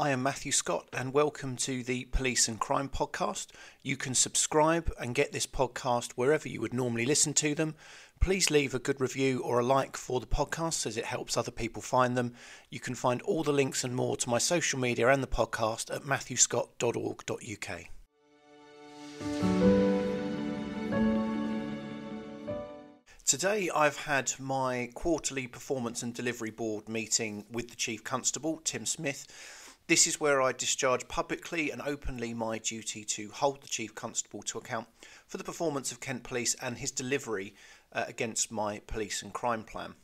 I am Matthew Scott, and welcome to the Police and Crime Podcast. You can subscribe and get this podcast wherever you would normally listen to them. Please leave a good review or a like for the podcast as it helps other people find them. You can find all the links and more to my social media and the podcast at matthewscott.org.uk. Today, I've had my quarterly performance and delivery board meeting with the Chief Constable, Tim Smith. This is where I discharge publicly and openly my duty to hold the Chief Constable to account for the performance of Kent Police and his delivery uh, against my police and crime plan.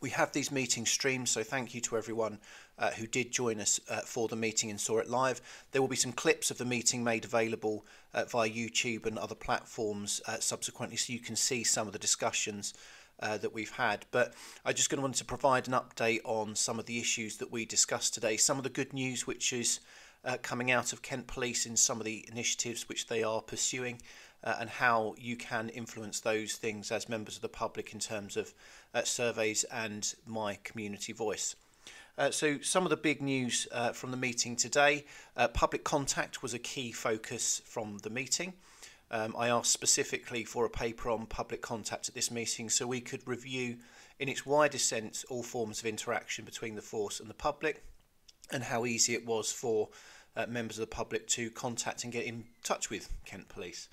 We have these meetings streamed, so thank you to everyone uh, who did join us uh, for the meeting and saw it live. There will be some clips of the meeting made available uh, via YouTube and other platforms uh, subsequently, so you can see some of the discussions uh, that we've had. But I just going to want to provide an update on some of the issues that we discussed today. Some of the good news, which is uh, coming out of Kent Police in some of the initiatives which they are pursuing, uh, and how you can influence those things as members of the public in terms of uh, surveys and my community voice. Uh, so, some of the big news uh, from the meeting today uh, public contact was a key focus from the meeting. Um, I asked specifically for a paper on public contact at this meeting so we could review, in its widest sense, all forms of interaction between the force and the public and how easy it was for uh, members of the public to contact and get in touch with Kent Police.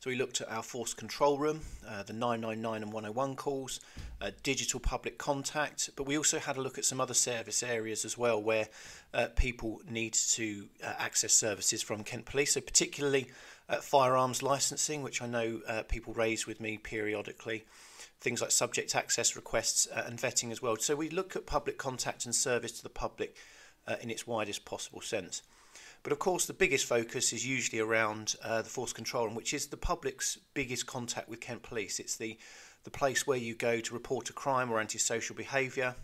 So we looked at our force control room, uh, the 999 and 101 calls, uh, digital public contact, but we also had a look at some other service areas as well where uh, people need to uh, access services from Kent Police. So particularly firearms licensing, which I know uh, people raise with me periodically. Things like subject access requests and vetting as well. So we look at public contact and service to the public in its widest possible sense. But of course, the biggest focus is usually around uh, the force control, which is the public's biggest contact with Kent Police. It's the, the place where you go to report a crime or antisocial behaviour,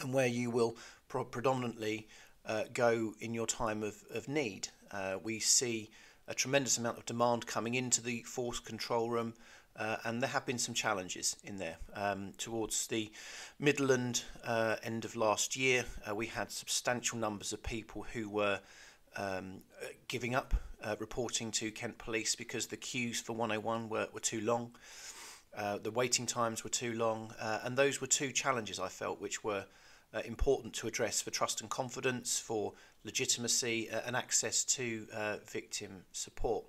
and where you will pro- predominantly uh, go in your time of, of need. Uh, we see a tremendous amount of demand coming into the force control room. Uh, and there have been some challenges in there. Um, towards the Midland uh, end of last year, uh, we had substantial numbers of people who were um, giving up uh, reporting to Kent Police because the queues for 101 were, were too long. Uh, the waiting times were too long, uh, and those were two challenges I felt which were uh, important to address for trust and confidence, for legitimacy, uh, and access to uh, victim support.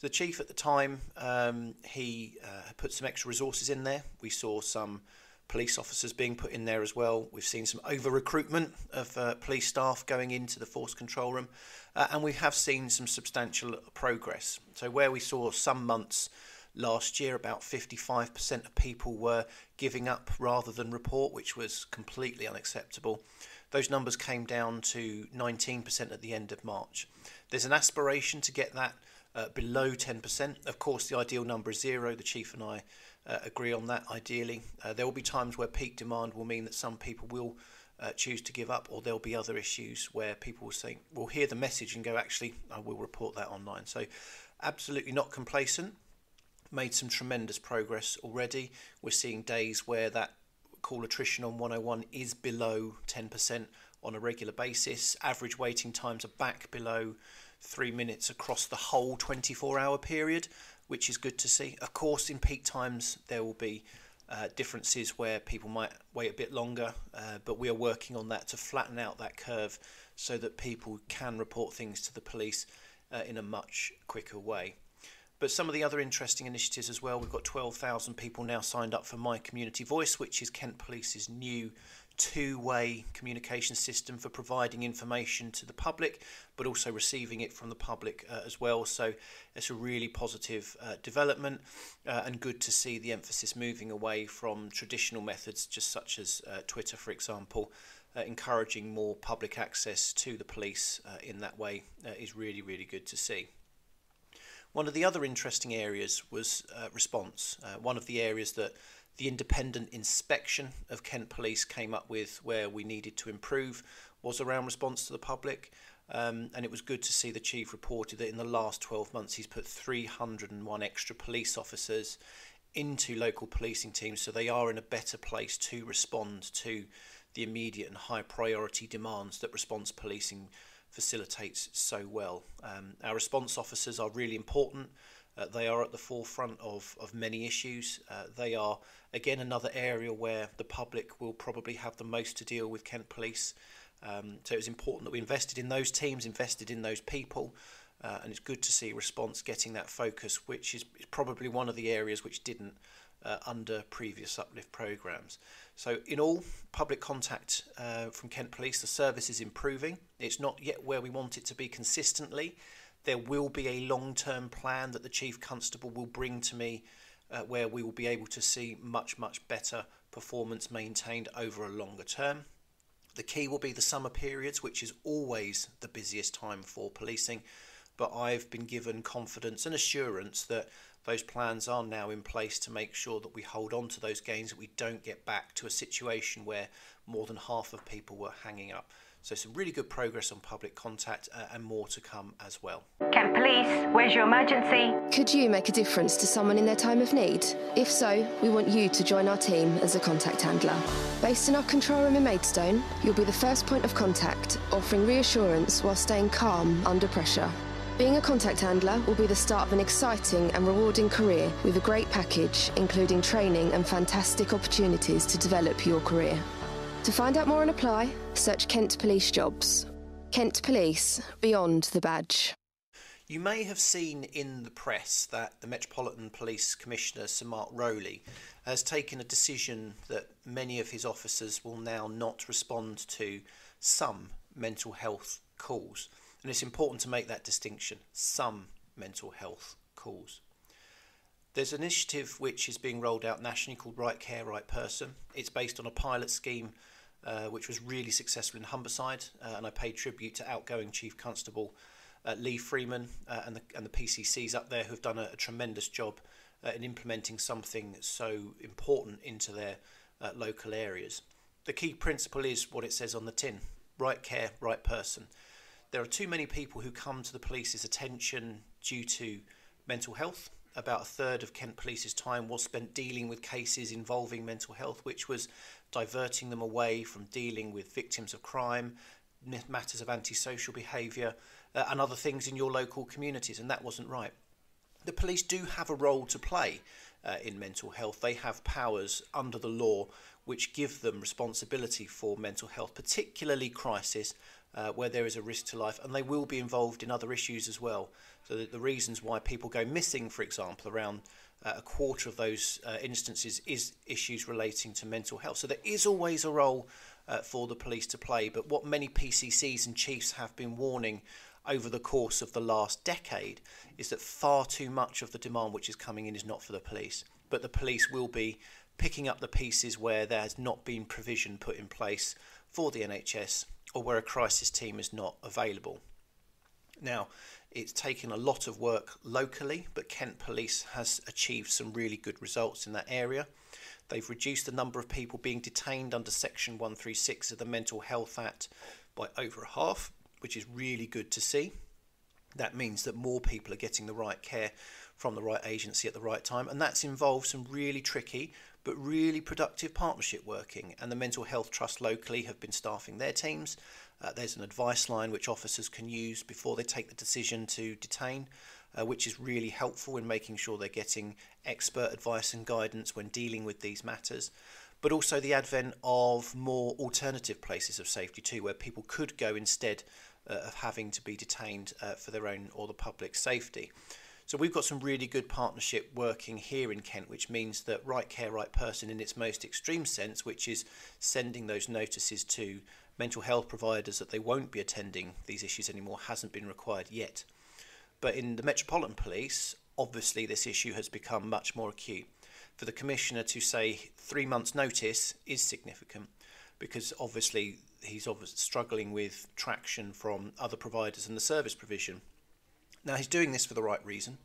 The chief at the time, um, he put some extra resources in there. We saw some police officers being put in there as well. We've seen some over recruitment of uh, police staff going into the force control room, uh, and we have seen some substantial progress. So, where we saw some months last year, about 55% of people were giving up rather than report, which was completely unacceptable. Those numbers came down to 19% at the end of March. There's an aspiration to get that uh, below 10%. Of course, the ideal number is zero. The chief and I uh, agree on that ideally. Uh, there will be times where peak demand will mean that some people will uh, choose to give up, or there'll be other issues where people will say, will hear the message and go, actually, I will report that online. So, absolutely not complacent. Made some tremendous progress already. We're seeing days where that call attrition on 101 is below 10% on a regular basis. Average waiting times are back below three minutes across the whole 24 hour period which is good to see. Of course, in peak times, there will be uh, differences where people might wait a bit longer, uh, but we are working on that to flatten out that curve so that people can report things to the police uh, in a much quicker way. But some of the other interesting initiatives as well, we've got 12,000 people now signed up for My Community Voice, which is Kent Police's new two way communication system for providing information to the public, but also receiving it from the public uh, as well. So it's a really positive uh, development uh, and good to see the emphasis moving away from traditional methods, just such as uh, Twitter, for example. Uh, encouraging more public access to the police uh, in that way is really, really good to see. One of the other interesting areas was response. one of the areas that the independent inspection of Kent Police came up with where we needed to improve was around response to the public. Um, and it was good to see the chief reported that in the last 12 months he's put 301 extra police officers into local policing teams so they are in a better place to respond to the immediate and high priority demands that response policing facilitates so well. Um, our response officers are really important. Uh, they are at the forefront of, of many issues. Uh, they are, again, another area where the public will probably have the most to deal with Kent Police. Um, so it was important that we invested in those teams, invested in those people, uh, and it's good to see response getting that focus, which is probably one of the areas which didn't uh, under previous uplift programs. So, in all, public contact uh, from Kent Police, the service is improving. It's not yet where we want it to be consistently. There will be a long term plan that the Chief Constable will bring to me uh, where we will be able to see much, much better performance maintained over a longer term. The key will be the summer periods, which is always the busiest time for policing. But I've been given confidence and assurance that those plans are now in place to make sure that we hold on to those gains, that we don't get back to a situation where more than half of people were hanging up. So some really good progress on public contact uh, and more to come as well. Kent Police, where's your emergency? Could you make a difference to someone in their time of need? If so, we want you to join our team as a contact handler. Based in our control room in Maidstone, you'll be the first point of contact, offering reassurance while staying calm under pressure. Being a contact handler will be the start of an exciting and rewarding career with a great package, including training and fantastic opportunities to develop your career. To find out more and apply, search Kent Police Jobs. Kent Police, beyond the badge. You may have seen in the press that the Metropolitan Police Commissioner, Sir Mark Rowley, has taken a decision that many of his officers will now not respond to some mental health calls. And it's important to make that distinction some mental health calls. There's an initiative which is being rolled out nationally called Right Care, Right Person. It's based on a pilot scheme uh, which was really successful in Humberside, uh, and I pay tribute to outgoing Chief Constable uh, Lee Freeman uh, and, the, and the PCCs up there who've done a, a tremendous job uh, in implementing something so important into their uh, local areas. The key principle is what it says on the tin right care, right person. There are too many people who come to the police's attention due to mental health. About a third of Kent Police's time was spent dealing with cases involving mental health, which was diverting them away from dealing with victims of crime, matters of antisocial behaviour, uh, and other things in your local communities, and that wasn't right. The police do have a role to play uh, in mental health. They have powers under the law which give them responsibility for mental health, particularly crisis, uh, where there is a risk to life, and they will be involved in other issues as well. So the, reasons why people go missing, for example, around uh, a quarter of those uh, instances is issues relating to mental health. So there is always a role uh, for the police to play. But what many PCCs and chiefs have been warning over the course of the last decade is that far too much of the demand which is coming in is not for the police, but the police will be picking up the pieces where there has not been provision put in place for the NHS or where a crisis team is not available. Now, it's taken a lot of work locally, but Kent Police has achieved some really good results in that area. They've reduced the number of people being detained under Section 136 of the Mental Health Act by over half, which is really good to see. That means that more people are getting the right care from the right agency at the right time, and that's involved some really tricky but really productive partnership working. And the Mental Health Trust locally have been staffing their teams. Uh, there's an advice line which officers can use before they take the decision to detain, uh, which is really helpful in making sure they're getting expert advice and guidance when dealing with these matters. But also the advent of more alternative places of safety too, where people could go instead uh, of having to be detained uh, for their own or the public safety. So we've got some really good partnership working here in Kent, which means that right care, right person in its most extreme sense, which is sending those notices to mental health providers that they won't be attending these issues anymore, hasn't been required yet. But in the Metropolitan Police, obviously this issue has become much more acute. For the Commissioner to say three months' notice is significant because obviously he's obviously struggling with traction from other providers and the service provision. Now, he's doing this for the right reason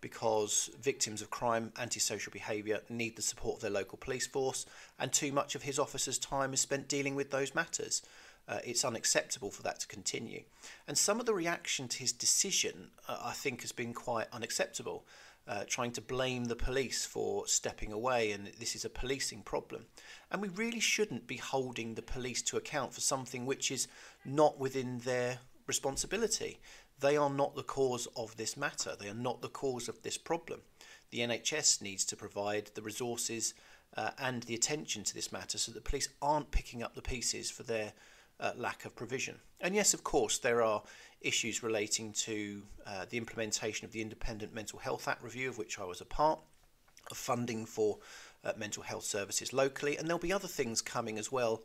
because victims of crime, antisocial behaviour need the support of their local police force, and too much of his officer's time is spent dealing with those matters. Uh, it's unacceptable for that to continue. And some of the reaction to his decision, uh, I think, has been quite unacceptable. Uh, trying to blame the police for stepping away, and this is a policing problem. And we really shouldn't be holding the police to account for something which is not within their responsibility. They are not the cause of this matter. They are not the cause of this problem. The NHS needs to provide the resources uh, and the attention to this matter so that police aren't picking up the pieces for their uh, lack of provision. And yes, of course, there are issues relating to uh, the implementation of the Independent Mental Health Act review, of which I was a part, of funding for uh, mental health services locally, and there'll be other things coming as well,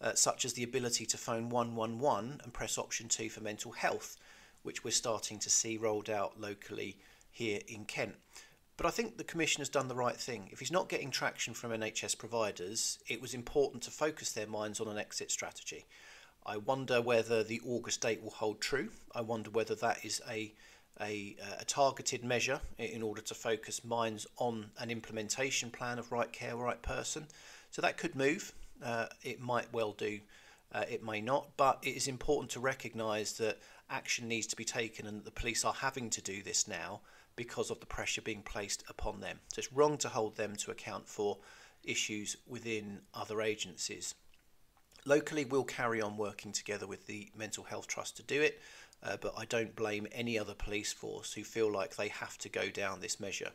uh, such as the ability to phone 111 and press option 2 for mental health, which we're starting to see rolled out locally here in Kent. But I think the Commission has done the right thing. If he's not getting traction from NHS providers, it was important to focus their minds on an exit strategy. I wonder whether the August date will hold true. I wonder whether that is a a, a, targeted measure in order to focus minds on an implementation plan of right care, right person. So that could move. Uh, it might well do. Uh, it may not. But it is important to recognise that action needs to be taken and the police are having to do this now because of the pressure being placed upon them. So it's wrong to hold them to account for issues within other agencies. Locally, we'll carry on working together with the Mental Health Trust to do it, uh, but I don't blame any other police force who feel like they have to go down this measure.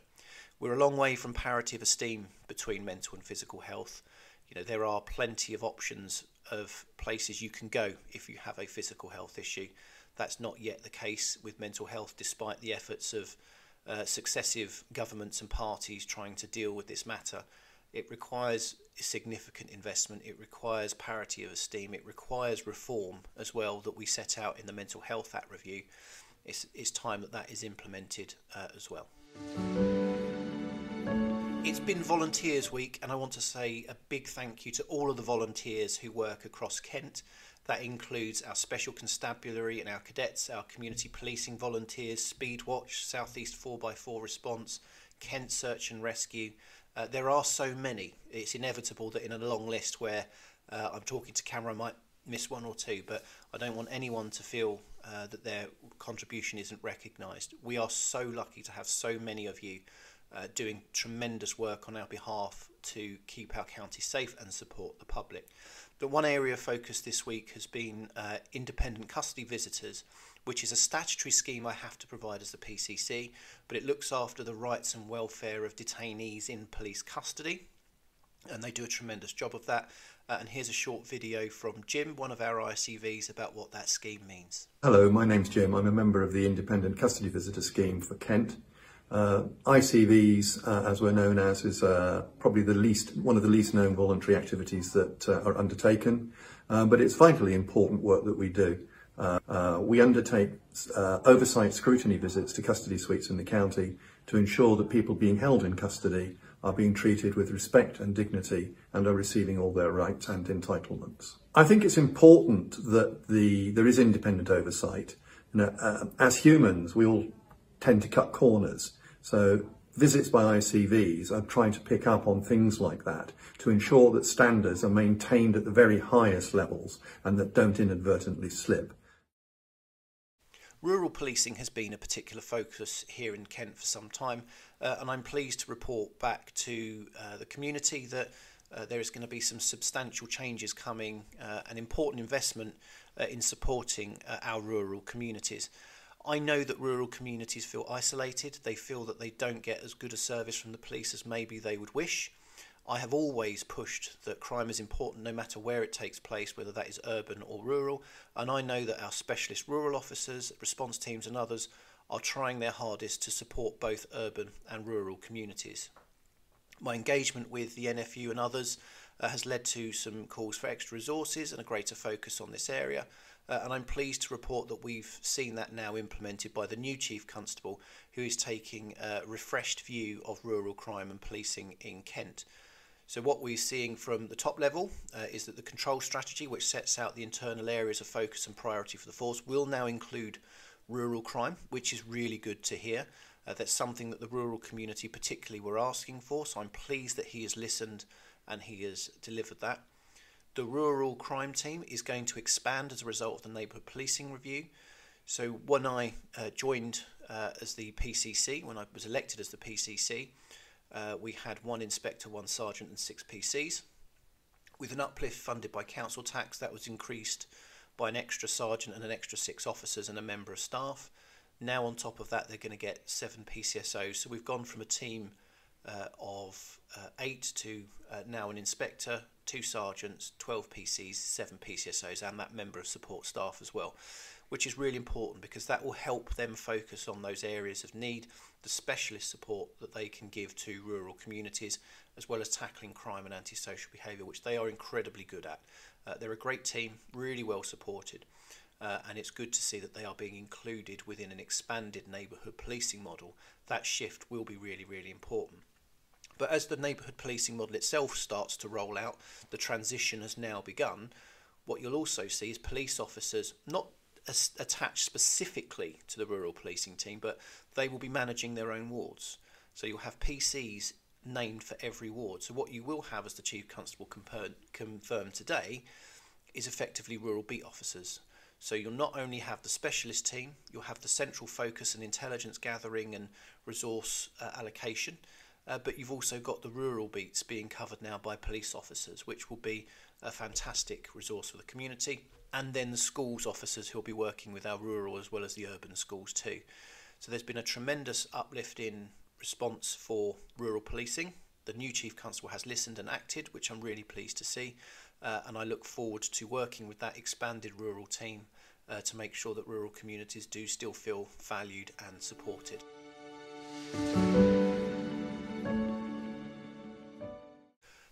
We're a long way from parity of esteem between mental and physical health. You know, there are plenty of options of places you can go if you have a physical health issue. That's not yet the case with mental health, despite the efforts of uh, successive governments and parties trying to deal with this matter. It requires significant investment. It requires parity of esteem. It requires reform as well that we set out in the Mental Health Act review. It's, it's time that that is implemented uh, as well. It's been Volunteers Week, and I want to say a big thank you to all of the volunteers who work across Kent. That includes our special constabulary and our cadets, our community policing volunteers, Speedwatch, Southeast 4x4 response, Kent Search and Rescue, uh, there are so many. It's inevitable that in a long list where uh, I'm talking to camera, I might miss one or two, but I don't want anyone to feel uh, that their contribution isn't recognised. We are so lucky to have so many of you uh, doing tremendous work on our behalf to keep our county safe and support the public. But one area of focus this week has been uh, independent custody visitors which is a statutory scheme I have to provide as the PCC, but it looks after the rights and welfare of detainees in police custody, and they do a tremendous job of that. Uh, and here's a short video from Jim, one of our ICVs, about what that scheme means. Hello, my name's Jim. I'm a member of the Independent Custody Visitor Scheme for Kent. Uh, ICVs, uh, as we're known as, is uh, probably the least one of the least known voluntary activities that uh, are undertaken, uh, but it's vitally important work that we do. Uh, we undertake oversight scrutiny visits to custody suites in the county to ensure that people being held in custody are being treated with respect and dignity and are receiving all their rights and entitlements. I think it's important that the there is independent oversight. You know, as humans, we all tend to cut corners. So visits by ICVs are trying to pick up on things like that to ensure that standards are maintained at the very highest levels and that don't inadvertently slip. Rural policing has been a particular focus here in Kent for some time, uh, and I'm pleased to report back to uh, the community that uh, there is going to be some substantial changes coming, uh, an important investment uh, in supporting uh, our rural communities. I know that rural communities feel isolated, they feel that they don't get as good a service from the police as maybe they would wish. I have always pushed that crime is important no matter where it takes place, whether that is urban or rural. And I know that our specialist rural officers, response teams, and others are trying their hardest to support both urban and rural communities. My engagement with the NFU and others uh, has led to some calls for extra resources and a greater focus on this area. Uh, and I'm pleased to report that we've seen that now implemented by the new Chief Constable, who is taking a refreshed view of rural crime and policing in Kent. So what we're seeing from the top level uh, is that the control strategy, which sets out the internal areas of focus and priority for the force, will now include rural crime, which is really good to hear. Uh, that's something that the rural community particularly were asking for, so I'm pleased that he has listened and he has delivered that. The rural crime team is going to expand as a result of the neighbourhood policing review. So when I uh, joined uh, as the PCC, when I was elected as the PCC, uh, we had one inspector, one sergeant, and six PCs. With an uplift funded by council tax, that was increased by an extra sergeant and an extra six officers and a member of staff. Now, on top of that, they're going to get seven PCSOs. So we've gone from a team uh, of uh, eight to uh, now an inspector, two sergeants, 12 PCs, seven PCSOs, and that member of support staff as well, which is really important because that will help them focus on those areas of need, the specialist support that they can give to rural communities, as well as tackling crime and antisocial behaviour, which they are incredibly good at. Uh, they're a great team, really well supported. Uh, and it's good to see that they are being included within an expanded neighbourhood policing model. That shift will be really, really important. But as the neighbourhood policing model itself starts to roll out, the transition has now begun. What you'll also see is police officers not attached specifically to the rural policing team, but they will be managing their own wards. So you'll have PCs named for every ward. So what you will have, as the chief constable confirmed today, is effectively rural beat officers. So you'll not only have the specialist team, you'll have the central focus and intelligence gathering and resource uh, allocation, uh, but you've also got the rural beats being covered now by police officers, which will be a fantastic resource for the community, and then the schools officers who'll be working with our rural as well as the urban schools too. So there's been a tremendous uplift in response for rural policing. The new Chief Constable has listened and acted, which I'm really pleased to see uh, and I look forward to working with that expanded rural team uh, to make sure that rural communities do still feel valued and supported.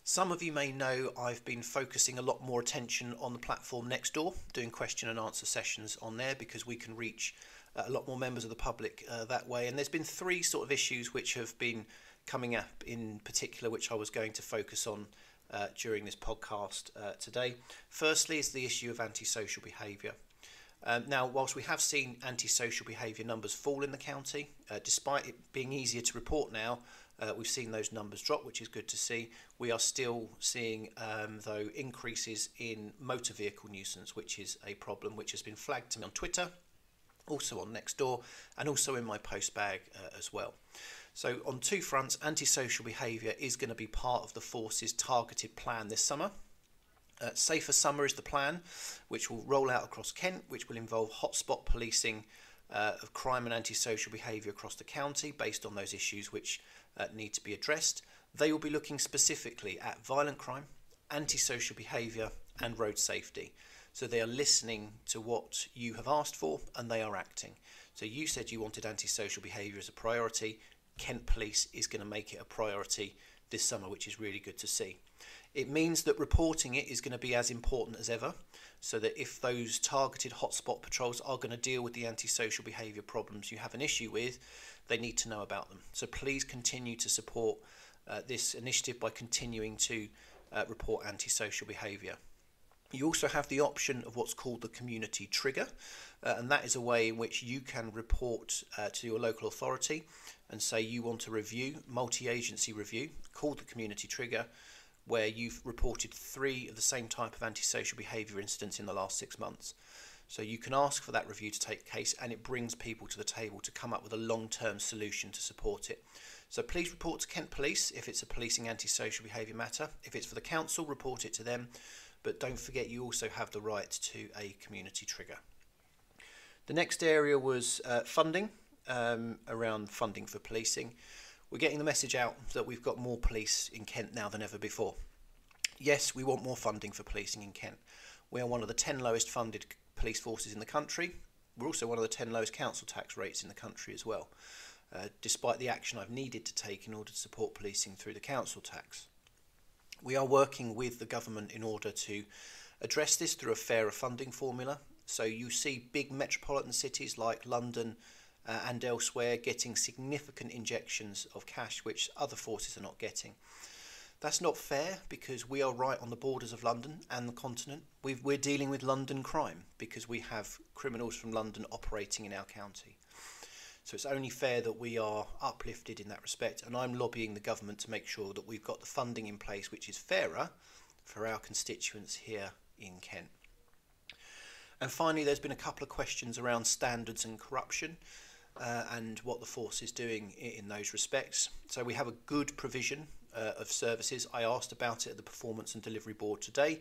Some of you may know I've been focusing a lot more attention on the platform Nextdoor, doing question and answer sessions on there because we can reach uh, a lot more members of the public uh, that way. And there's been three sort of issues which have been coming up in particular, which I was going to focus on uh, during this podcast uh, today. Firstly, is the issue of antisocial behaviour. Um, now, whilst we have seen antisocial behaviour numbers fall in the county, uh, despite it being easier to report now, uh, we've seen those numbers drop, which is good to see. We are still seeing, um, though, increases in motor vehicle nuisance, which is a problem which has been flagged to me on Twitter, also on Nextdoor, and also in my post bag uh, as well. So, on two fronts, antisocial behaviour is going to be part of the force's targeted plan this summer. Uh, Safer Summer is the plan, which will roll out across Kent, which will involve hotspot policing uh, of crime and antisocial behaviour across the county based on those issues which uh, need to be addressed. They will be looking specifically at violent crime, antisocial behaviour, and road safety. So they are listening to what you have asked for and they are acting. So you said you wanted antisocial behaviour as a priority. Kent Police is going to make it a priority this summer, which is really good to see. It means that reporting it is going to be as important as ever, so that if those targeted hotspot patrols are going to deal with the antisocial behaviour problems you have an issue with, they need to know about them. So please continue to support uh, this initiative by continuing to uh, report antisocial behaviour. You also have the option of what's called the community trigger, uh, and that is a way in which you can report uh, to your local authority and say you want a review, multi-agency review, called the community trigger, where you've reported three of the same type of antisocial behaviour incidents in the last six months. So you can ask for that review to take case and it brings people to the table to come up with a long-term solution to support it. So please report to Kent Police if it's a policing antisocial behaviour matter. If it's for the council, report it to them. But don't forget you also have the right to a community trigger. The next area was uh, funding, um, around funding for policing. We're getting the message out that we've got more police in Kent now than ever before. Yes, we want more funding for policing in Kent. We are one of the 10 lowest funded police forces in the country. We're also one of the 10 lowest council tax rates in the country as well, uh, despite the action I've needed to take in order to support policing through the council tax. We are working with the government in order to address this through a fairer funding formula. So you see big metropolitan cities like London uh, and elsewhere getting significant injections of cash which other forces are not getting. That's not fair because we are right on the borders of London and the continent. we are dealing with London crime because we have criminals from London operating in our county. So it's only fair that we are uplifted in that respect, and I'm lobbying the government to make sure that we've got the funding in place which is fairer for our constituents here in Kent. And finally, there's been a couple of questions around standards and corruption. Uh, and what the force is doing in those respects. So we have a good provision uh, of services. I asked about it at the Performance and Delivery Board today.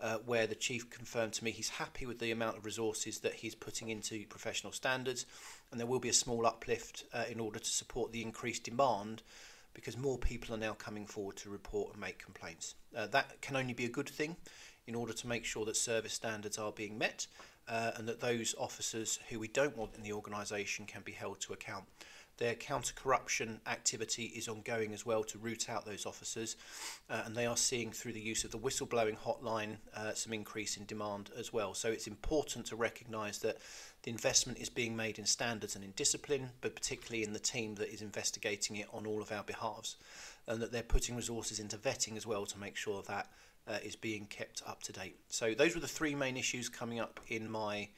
uh, where the chief confirmed to me he's happy with the amount of resources that he's putting into professional standards, and there will be a small uplift uh, in order to support the increased demand because more people are now coming forward to report and make complaints. Uh, that can only be a good thing in order to make sure that service standards are being met uh, and that those officers who we don't want in the organisation can be held to account. Their counter-corruption activity is ongoing as well to root out those officers, uh, and they are seeing through the use of the whistleblowing hotline uh, some increase in demand as well. So it's important to recognise that the investment is being made in standards and in discipline, but particularly in the team that is investigating it on all of our behalves, and that they're putting resources into vetting as well to make sure that uh, is being kept up to date. So those were the three main issues coming up in my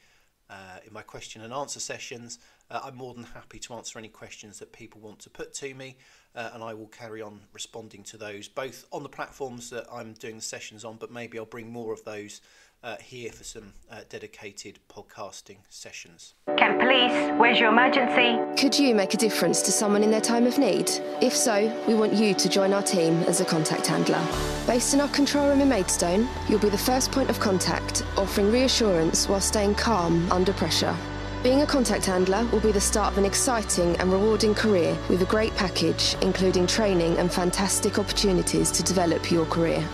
uh, in my question and answer sessions. Uh, I'm more than happy to answer any questions that people want to put to me, uh, and I will carry on responding to those both on the platforms that I'm doing the sessions on, but maybe I'll bring more of those uh, here for some uh, dedicated podcasting sessions. Kent Police, where's your emergency? Could you make a difference to someone in their time of need? If so, we want you to join our team as a contact handler. Based in our control room in Maidstone, you'll be the first point of contact, offering reassurance while staying calm under pressure. Being a contact handler will be the start of an exciting and rewarding career with a great package, including training and fantastic opportunities to develop your career.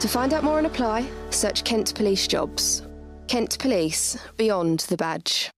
To find out more and apply, search Kent Police Jobs. Kent Police, beyond the badge.